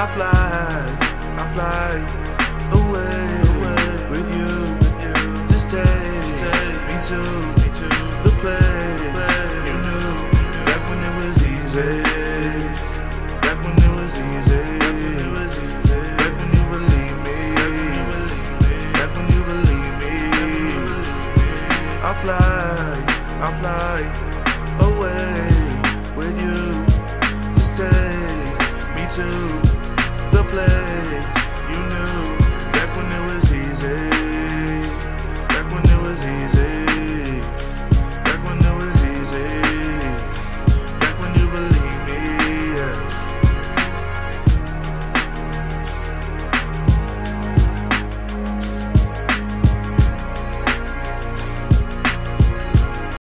I fly, I fly away, away with you, with you. Just take, me to, me the place, the place you knew back when it was easy. Back when it was easy. Back when you believed me. Back when you believed me. I fly, I fly away with you. place you knew.